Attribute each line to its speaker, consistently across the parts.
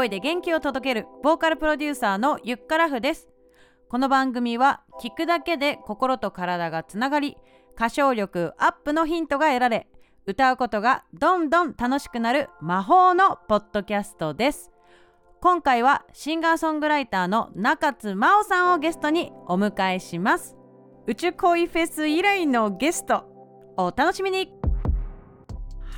Speaker 1: 声で元気を届けるボーカルプロデューサーのゆっからふです。この番組は聞くだけで心と体がつながり歌唱力アップのヒントが得られ歌うことがどんどん楽しくなる魔法のポッドキャストです。今回はシンガーソングライターの中津真央さんをゲストにお迎えします。宇宙恋フェス以来のゲストお楽しみに。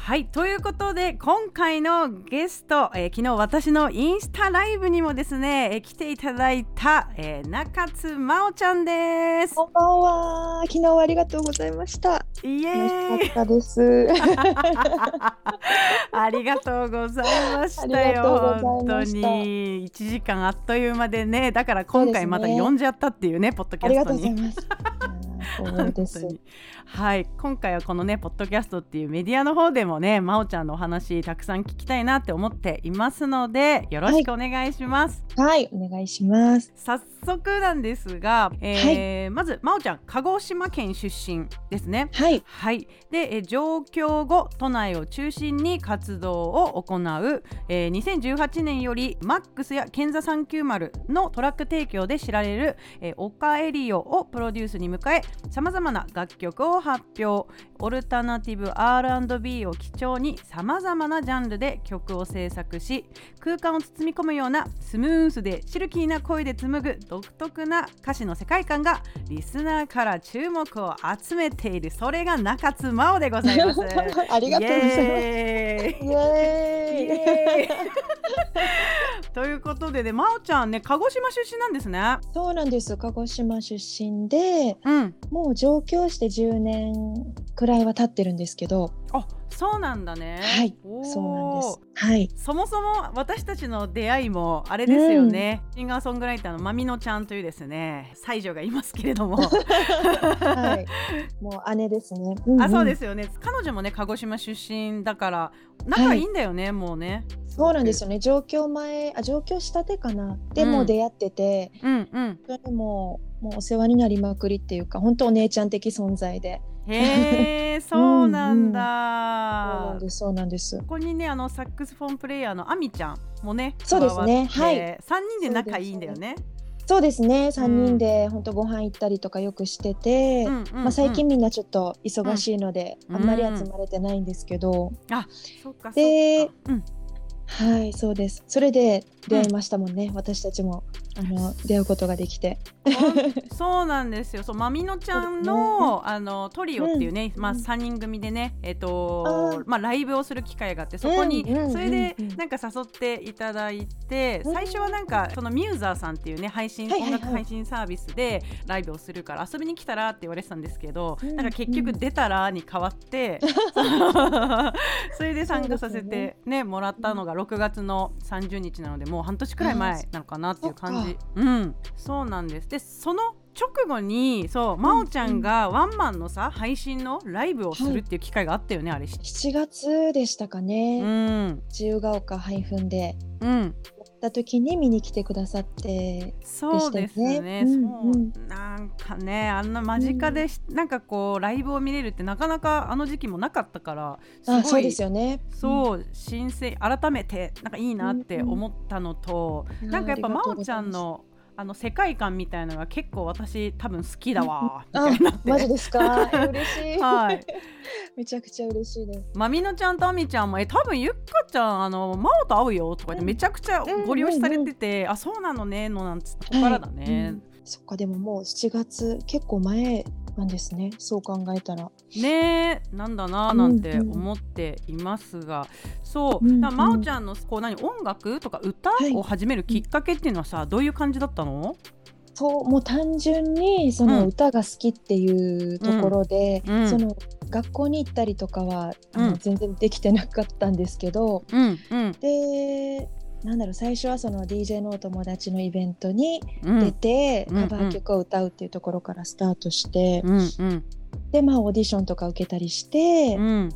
Speaker 1: はいということで今回のゲスト、えー、昨日私のインスタライブにもですね、えー、来ていただいた、えー、中津真央ちゃんです。
Speaker 2: こんばんは。昨日はありがとうございました。
Speaker 1: イエー
Speaker 2: イ。かったです。
Speaker 1: ありがとうございましたよ。本当に。1時間あっという間でねだから今回また呼んじゃったっていうね、ね、ポッドキャストに
Speaker 2: です
Speaker 1: はい今回はこのねポッドキャストっていうメディアの方でもね真央ちゃんのお話たくさん聞きたいなって思っていますのでよろしくお願いします。
Speaker 2: はい、はい、お願いします。
Speaker 1: 早速なんですが、えー、はい、まず真央ちゃん鹿児島県出身ですね。
Speaker 2: はい。
Speaker 1: はい。で、え上京後都内を中心に活動を行う、えー、2018年よりマックスやケンザ390のトラック提供で知られる、えー、オカエリオをプロデュースに迎えさまざまな楽曲を発表。オルタナティブ R&B を基調にさまざまなジャンルで曲を制作し空間を包み込むようなスムースでシルキーな声で紡ぐ独特な歌詞の世界観がリスナーから注目を集めている。それが中津真央でございます。
Speaker 2: ありがとうございます。イ
Speaker 1: エーイ。ということでね真央ちゃんね鹿児島出身なんですね。
Speaker 2: そうなんです。鹿児島出身で、
Speaker 1: うん、
Speaker 2: もう上京して10年くらいは経ってるんですけど。
Speaker 1: あそうなんだね。
Speaker 2: はいそうなんです。はい。
Speaker 1: そもそも私たちの出会いもあれですよね、うん、シンガーソングライターのまみのちゃんというですね西女がいますけれども。
Speaker 2: はい。もう姉ですね、
Speaker 1: うんうん、あそうですよね。彼女もね鹿児島出身だから仲いいんだよね、はい、もうね。
Speaker 2: そうなんですよね。上京前あ上京したてかな？でも出会ってて、
Speaker 1: うんうん、
Speaker 2: それももうお世話になりまくりっていうか本当お姉ちゃん的存在で。
Speaker 1: へえ、そうなんだ、
Speaker 2: そうなんです、そうなんです。
Speaker 1: ここにね、あのサックスフォンプレイヤーのあみちゃんもね、
Speaker 2: そうですね、はい。
Speaker 1: 三人で仲いいんだよね。
Speaker 2: そうですね。三人で本当ご飯行ったりとかよくしてて、うんうんうん、まあ、最近みんなちょっと忙しいので、うん、あんまり集まれてないんですけど、
Speaker 1: あそっか
Speaker 2: で、うん、はいそうです。それで出会いましたもんね、私たちもあの出会うことができて。
Speaker 1: そうなんですよ。そうまみのちゃんのね、あのトリオっていうね、うん、まあ、3人組でね、えーとまあ、ライブをする機会があってそこに、それでなんか誘っていただいて、最初はなんかそのミューザーさんっていうね配信、音楽配信サービスでライブをするから遊びに来たらって言われてたんですけど、なんか結局出たらに変わって、それで参加させてねもらったのが6月の30日なのでもう半年くらい前なのかなっていう感じうん、そうなんです。でその直後にそう真央ちゃんがワンマンのさ配信のライブをするっていう機会があったよね、はい、あれ。
Speaker 2: 7月でしたかね、
Speaker 1: うん、
Speaker 2: 自由が丘配分で、
Speaker 1: うん、
Speaker 2: た時に見に来てくださって
Speaker 1: そうですね、うんうん、そう。なんかねあんな間近で、うん、なんかこうライブを見れるってなかなかあの時期もなかったから
Speaker 2: すごいそうですよね。
Speaker 1: そう、新鮮改めてなんかいいなって思ったのと、うん。うん、なんかやっぱ真央ちゃんのあの世界観みたいなのが結構私多分好きだわみたいな
Speaker 2: マジですか？嬉しい。
Speaker 1: はい。
Speaker 2: めちゃくちゃ嬉しいです。
Speaker 1: まみのちゃんとあみちゃんもえ多分ゆっかちゃんあの真央と会うよとかでめちゃくちゃご利用しされてて、うんうんうん、あそうなのねのなんつってここからだね、はいうん、
Speaker 2: そっかでももう7月結構前なんですねそう考えたら。
Speaker 1: ねなんだななんて思っていますが、うんうん、そう、うんうん、真央ちゃんのこう何音楽とか歌を始めるきっかけっていうのはさ、はい、どういう感じだったの？
Speaker 2: そうもう単純にその歌が好きっていうところで、うん、その学校に行ったりとかは、あの全然できてなかったんですけど、でなんだろう最初はその DJ のお友達のイベントに出て、うん、カバー曲を歌うっていうところからスタートして、
Speaker 1: うんうん、
Speaker 2: でまあオーディションとか受けたりして、
Speaker 1: うん、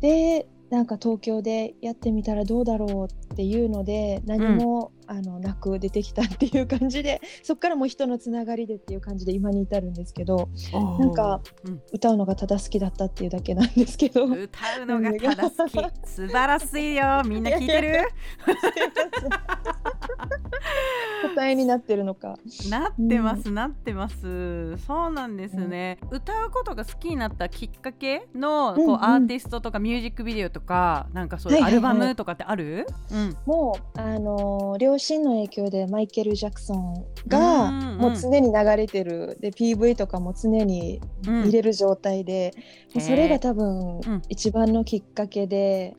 Speaker 2: でなんか東京でやってみたらどうだろうっていうので何も、うん、あのなく出てきたっていう感じで そこからも人のつながりでっていう感じで今に至るんですけどなんか、うん、歌うのがただ好きだったっていうだけなんですけど。
Speaker 1: 歌うのがただ好き。素晴らしいよ。みんな聞いてる？
Speaker 2: 答えになってるのか。
Speaker 1: なってます、うん、なってます。そうなんですね、歌うことが好きになったきっかけのこう、うん。うん、アーティストとかミュージックビデオとかなんかそういうアルバムとかってある、
Speaker 2: うん、もうあの両親の影響でマイケル・ジャクソンがもう常に流れてる、で PV とかも常に入れる状態で、うん、それが多分一番のきっかけで、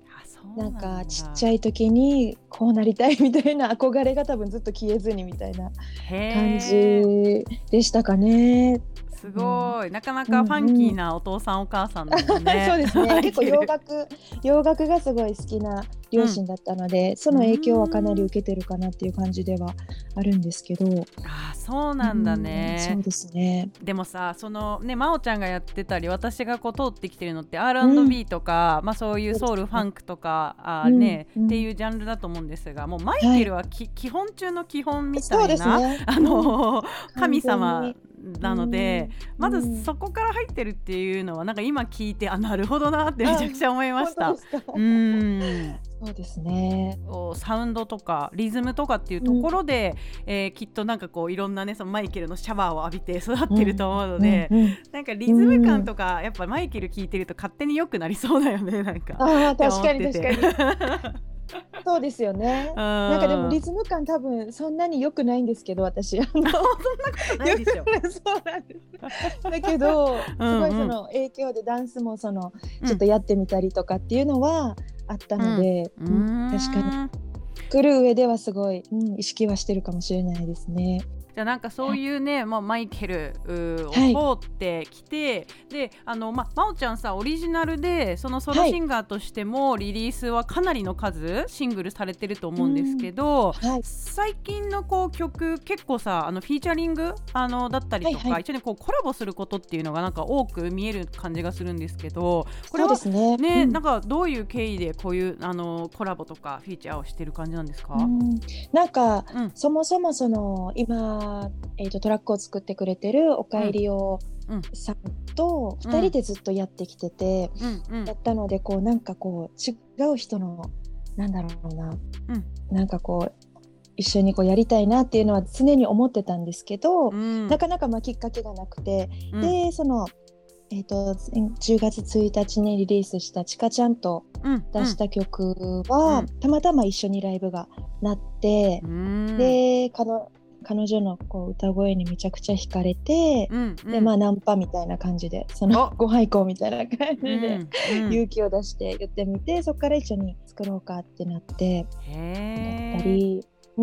Speaker 2: なんかちっちゃい時にこうなりたいみたいな憧れが多分ずっと消えずにみたいな感じでしたかね。
Speaker 1: すごい、うん、なかなかファンキーなお父さん、お母さんですね。
Speaker 2: そうですね。結構洋楽洋楽がすごい好きな両親だったので、うん、その影響はかなり受けてるかなっていう感じではあるんですけど。
Speaker 1: あそうなんだね、
Speaker 2: うん、そうですね。
Speaker 1: でもさそのね真央ちゃんがやってたり私がこう通ってきてるのって R&B とか、まあそういうソウルファンクとかあね、っていうジャンルだと思うんですがもうマイケルはき、はい、基本中の基本みたいな、ね、あの神様なので、まずそこから入ってるっていうのはなんか今聞いてあなるほどなってめちゃくちゃ思いました。うん。
Speaker 2: そうですね。
Speaker 1: サウンドとかリズムとかっていうところで、うん、えー、きっとなんかこういろんなねそのマイケルのシャワーを浴びて育ってると思うので、うんうん、なんかリズム感とか、やっぱマイケル聞いてると勝手に良くなりそうだよねなんか。
Speaker 2: あ確かに確かにそうですよね。なんかでもリズム感多分そんなに良くないんですけど私あの そんなこ
Speaker 1: とないでしょ。
Speaker 2: そうなんです。だけどすごいその影響でダンスもそのちょっとやってみたりとかっていうのはあったので、うん、確かに来る上ではすごい、うん、意識はしてるかもしれないですね。
Speaker 1: じゃあなんかそういうね、はい、まあ、マイケルを通ってきて、はい、であの、まあ、真央ちゃんさオリジナルでそのソロシンガーとしてもリリースはかなりの数シングルされてると思うんですけど、はい、最近のこう曲結構さあのフィーチャリングあのだったりとか、はいはい、一緒にこうコラボすることっていうのがなんか多く見える感じがするんですけどこれはね、ねうん、なんかどういう経緯でこういうあのコラボとかフィーチャーをしてる感じなんですか、うん、
Speaker 2: なんか、うん、そもそもその今えーと、トラックを作ってくれてるおかえりをさんと2人でずっとやってきてて、うん、やったのでこうなんかこう違う人のなんだろうな、うん、なんかこう一緒にこうやりたいなっていうのは常に思ってたんですけど、うん、なかなかまあきっかけがなくて、うん、でその、えーと、10月1日にリリースした「ちかちゃん」と出した曲は、うん、たまたま一緒にライブがなって、でかの彼女のこう歌声にめちゃくちゃ惹かれて、うんうん、でまあナンパみたいな感じでそのご飯行こうみたいな感じで、うんうん、勇気を出して言ってみてそこから一緒に作ろうかってなってだったり。う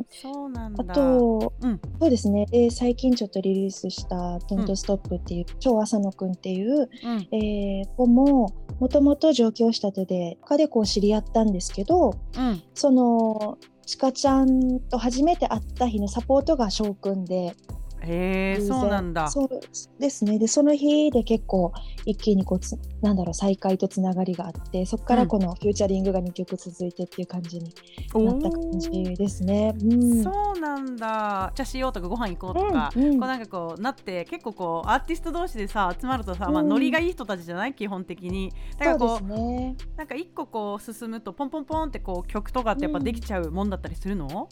Speaker 2: ん。そうなんあと、うん、そうですね。で最近ちょっとリリースした「トントストップ」っていう、うん、超浅野くんっていう、うん、えー、子ももともと上京したてで他でこう知り合ったんですけど、うん、そのちかちゃんと初めて会った日のサポートが翔くんで
Speaker 1: へえそうなんだ。
Speaker 2: そうですね。でその日で結構一気にこうつなんだろう再会とつながりがあってそこからこのフューチャリングが2曲続いてっていう感じになった感じですね、
Speaker 1: うん、そうなんだ。じゃあしようとかご飯行こうとか、うんうん、こうなんかこうなって結構こうアーティスト同士でさ集まるとさ、まあ、ノリがいい人たちじゃない？基本的に。だからこうう、ね、なんか一個こう進むとポンポンポンってこう曲とかってやっぱできちゃうもんだったりするの、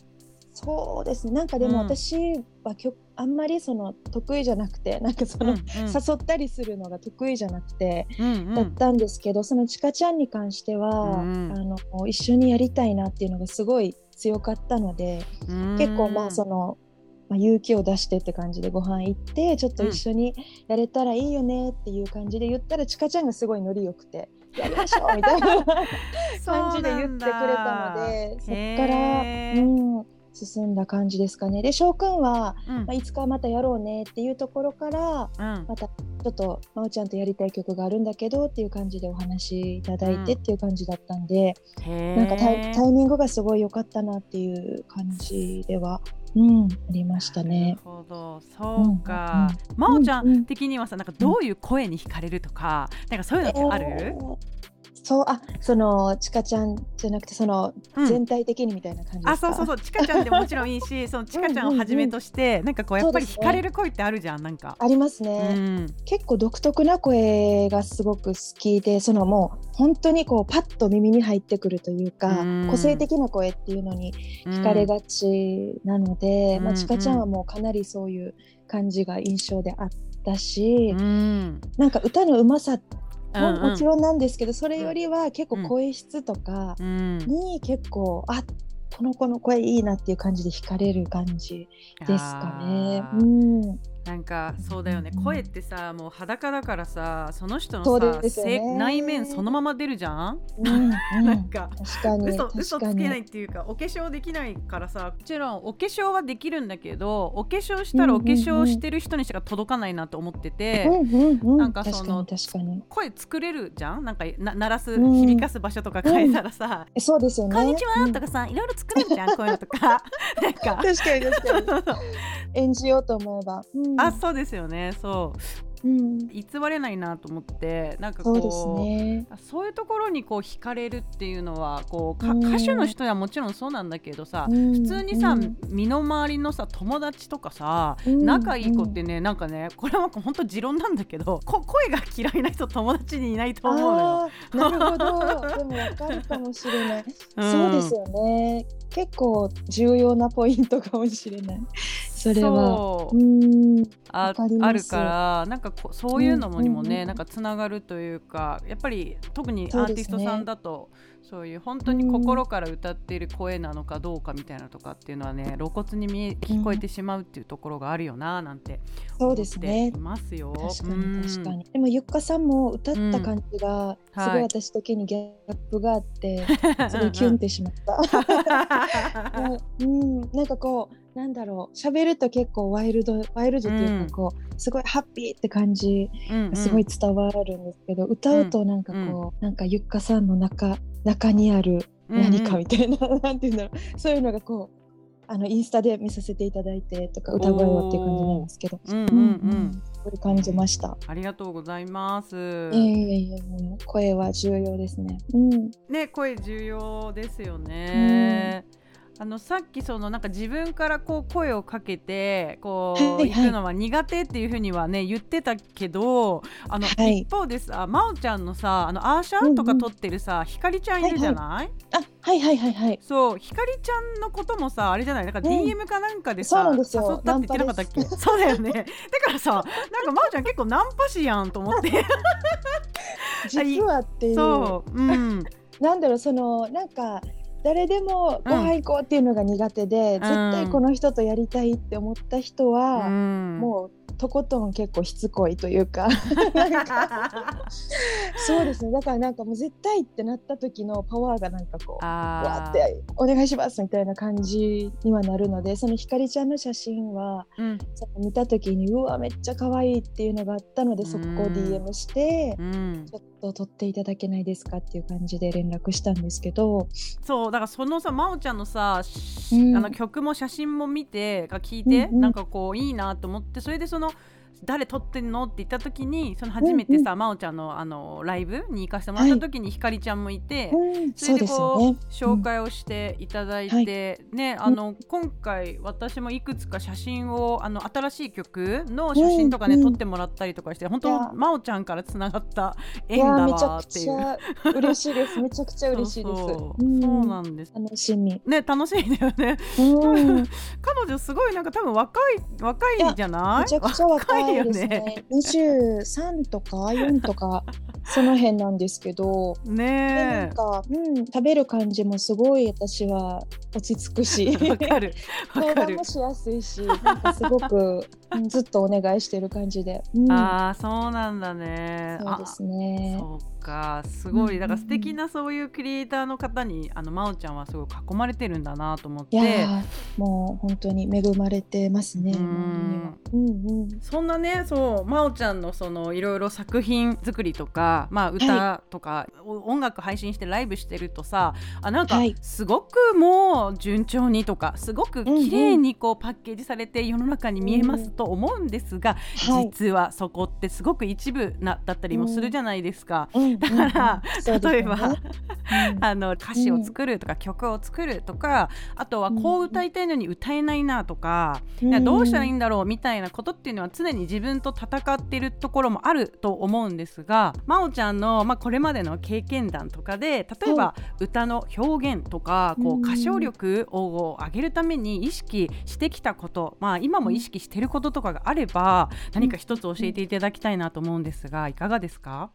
Speaker 2: そうですね。なんかでも私は曲、あんまりその得意じゃなくてなんかその、うんうん、誘ったりするのが得意じゃなくて、うんうん、だったんですけどそのちかちゃんに関しては、うん、あの一緒にやりたいなっていうのがすごい強かったので、結構まあその、まあ、勇気を出してって感じでご飯行ってちょっと一緒にやれたらいいよねっていう感じで言ったらちかちゃんがすごいノリよくて。やりましょうみたいな 感じで言ってくれたのでそっから、うん、進んだ感じですかね。で翔くんは、うん、まあ、いつかまたやろうねっていうところから、うん、またちょっと真央ちゃんとやりたい曲があるんだけどっていう感じでお話いただいてっていう感じだったんで、うん、なんかタイミングがすごい良かったなっていう感じではうん、ありましたね。
Speaker 1: なるほど、そうか。真、う、央、ん、ちゃん的にはさ、なんかどういう声に惹かれるとか、なんかそういうのってある？
Speaker 2: そうあそのちかちゃんじゃなくてその、全体的にみたいな感じあ
Speaker 1: そうそうそう。ちかちゃんでもちろんいいし そのちかちゃんをはじめとして、うんうん、なんかこうやっぱり惹かれる声ってあるじゃん、ね、なんか。
Speaker 2: ありますね、うん、結構独特な声がすごく好きでそのもう本当にこうパッと耳に入ってくるというか、うん、個性的な声っていうのに惹かれがちなので、うん、まあ、ちかちゃんはもうかなりそういう感じが印象であったし、うん、なんか歌のうまさももちろんなんですけどそれよりは結構声質とかに結構、あこの子の声いいなっていう感じで惹かれる感じですかね。うん
Speaker 1: なんかそうだよね、声ってさもう裸だからさその人のさ、ね、内面そのまま出るじゃん、うん、なんか確かに嘘嘘つけないっていうかお化粧できないからさもちろんお化粧はできるんだけどお化粧したらお化粧してる人にしか届かないなと思ってて、なんかその声作れるじゃん？なんかな鳴らす、響かす場所とか変えたらさ「
Speaker 2: うん、そうですよね
Speaker 1: こんにちは」とかさ、いろいろ作れるじゃんこういうのとか。なんか。
Speaker 2: 確かに確かに。演じようと思えば、
Speaker 1: うんあそうですよね。そう。うん、偽れないなと思ってなんかこうそう、ね,、いうところにこう惹かれるっていうのはこうか、歌手の人はもちろんそうなんだけどさ、うん、普通にさ、うん、身の回りのさ友達とかさ、仲いい子ってねなんかねこれは本当持論なんだけどこ声が嫌いな人友達にいないと思うのよ。
Speaker 2: なるほど。でもわかるかもしれない。そうですよね。結構重要なポイントかもしれない。それは。う。ん。
Speaker 1: ああるからなんかこそういうのにもね、うんうん、なんかつながるというかやっぱり特にアーティストさんだとそういう本当に心から歌っている声なのかどうかみたいなとかっていうのはね露骨に見え聞こえてしまうっていうところがあるよななんて思っていますよ。
Speaker 2: すね、確かに確かに、でもゆっかさんも歌った感じが、すごい私的にギャップがあって、すごいキュンってしまった。うん、なんかこうなんだろう。喋ると結構ワイルドワイルドっていうかこう、うん、すごいハッピーって感じすごい伝わるんですけど、うん。うん、歌うとなんかこう、うん、なんかゆっかさんの中中にある何かみたいな、うんうん、なんていうんだろう。そういうのがこうあのインスタで見させていただいてとか歌声をっていう感じなんですけど、うんうんうん、う感じました。
Speaker 1: ありがとうございます。
Speaker 2: ええー、声は重要ですね。うん、
Speaker 1: ね声重要ですよね。うんあのさっきそのなんか自分からこう声をかけてこう行くのは苦手っていうふうにはね言ってたけどあの、はい、一方でさ真央ちゃんのさあのアーシャとか撮ってるさ、ひかりちゃんいるじゃない、はいはい、
Speaker 2: あはいはいはいはい。
Speaker 1: そうひかりちゃんのこともさあれじゃない？なんか DM かなんかでさ、うん、誘ったって言ってなかったっけ？そうだよね。だからさなんか真央ちゃん結構ナンパ師やんと思って。
Speaker 2: 実はっていう。そううん。なんだろうそのなんか誰でもご飯行こうっていうのが苦手で、うん、絶対この人とやりたいって思った人は、うん、もうとことん結構しつこいというか。そうですね。だからなんかもう絶対ってなった時のパワーがなんかこうわってお願いしますみたいな感じにはなるのでそのひかりちゃんの写真は、うん、見た時にうわめっちゃ可愛いっていうのがあったのでそこを DM して、うん、ちょっと撮っていただけないですかっていう感じで連絡したんですけど。
Speaker 1: そうだからそのさ真央ちゃんのさ、うん、あの曲も写真も見てが聞いて、うんうん、なんかこういいなと思ってそれでその誰撮ってんの？って言った時にその初めてさ、うんうん、真央ちゃんのあのライブに行かせてもらった時にひかりちゃんもいて、はい、それでこう、ね、紹介をしていただいて、うん、ねあの今回私もいくつか写真をあの新しい曲の写真とかね、うんうん、撮ってもらったりとかして本当真央ちゃんからつながった縁だわっていう。
Speaker 2: 嬉しいです。めちゃくちゃ嬉しいです。
Speaker 1: そうそう。なんです。
Speaker 2: 楽しみ。
Speaker 1: ね楽しみだよね。彼女すごいなんか多分若い若いじゃない？
Speaker 2: めちゃくちゃ若いいですね。23とか4とか その辺なんですけど、
Speaker 1: ね
Speaker 2: なんか、うん、食べる感じもすごい私は落ち着くし、
Speaker 1: わかる。
Speaker 2: 相談もしやすいし、なんかすごくずっとお願いしてる感じで。
Speaker 1: うん、ああ、そうなんだね。
Speaker 2: そうですね。
Speaker 1: かすごい。だから素敵なそういうクリエイターの方にあの真央ちゃんはすごい囲まれてるんだなと思って。
Speaker 2: もう本当に恵まれてますね。うん。
Speaker 1: うんそんなねそう真央ちゃんのそのいろいろ作品作りとか、まあ、歌とか、はい、音楽配信してライブしてるとさあなんかすごくもう順調にとかすごく綺麗にこうパッケージされて世の中に見えますと思うんですが、実はそこってすごく一部なだったりもするじゃないですか。うんだから、例えば、あの歌詞を作るとか、曲を作るとかあとはこう歌いたいのに歌えないなとか、どうしたらいいんだろうみたいなことっていうのは常に自分と戦ってるところもあると思うんですが真央ちゃんの、まあ、これまでの経験談とかで例えば歌の表現とかこう歌唱力を上げるために意識してきたこと、まあ、今も意識してることとかがあれば何か一つ教えていただきたいなと思うんですがいかがですか？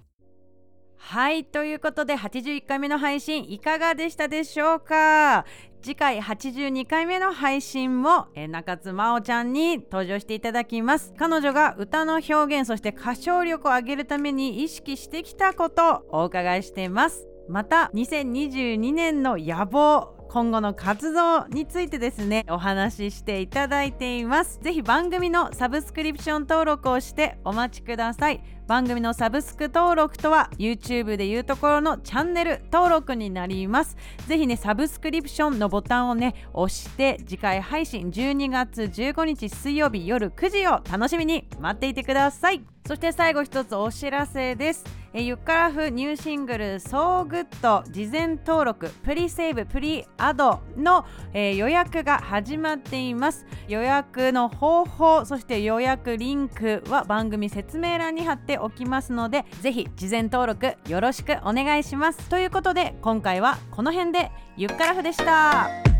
Speaker 1: はいということで81回目の配信いかがでしたでしょうか？次回82回目の配信も、え中津真央ちゃんに登場していただきます。彼女が歌の表現そして歌唱力を上げるために意識してきたことをお伺いしています。また2022年の野望今後の活動についてですねお話ししていただいています。ぜひ番組のサブスクリプション登録をしてお待ちください。番組のサブスク登録とは YouTube でいうところのチャンネル登録になります。ぜひねサブスクリプションのボタンをね押して次回配信12月15日水曜日夜9時を楽しみに待っていてください。そして最後一つお知らせです。えユッカラフニューシングル「So Good」事前登録プリセーブプリアドの、えー、予約が始まっています。予約の方法そして予約リンクは番組説明欄に貼っておきますのでぜひ事前登録よろしくお願いします。ということで今回はこの辺でゆっくらふでした。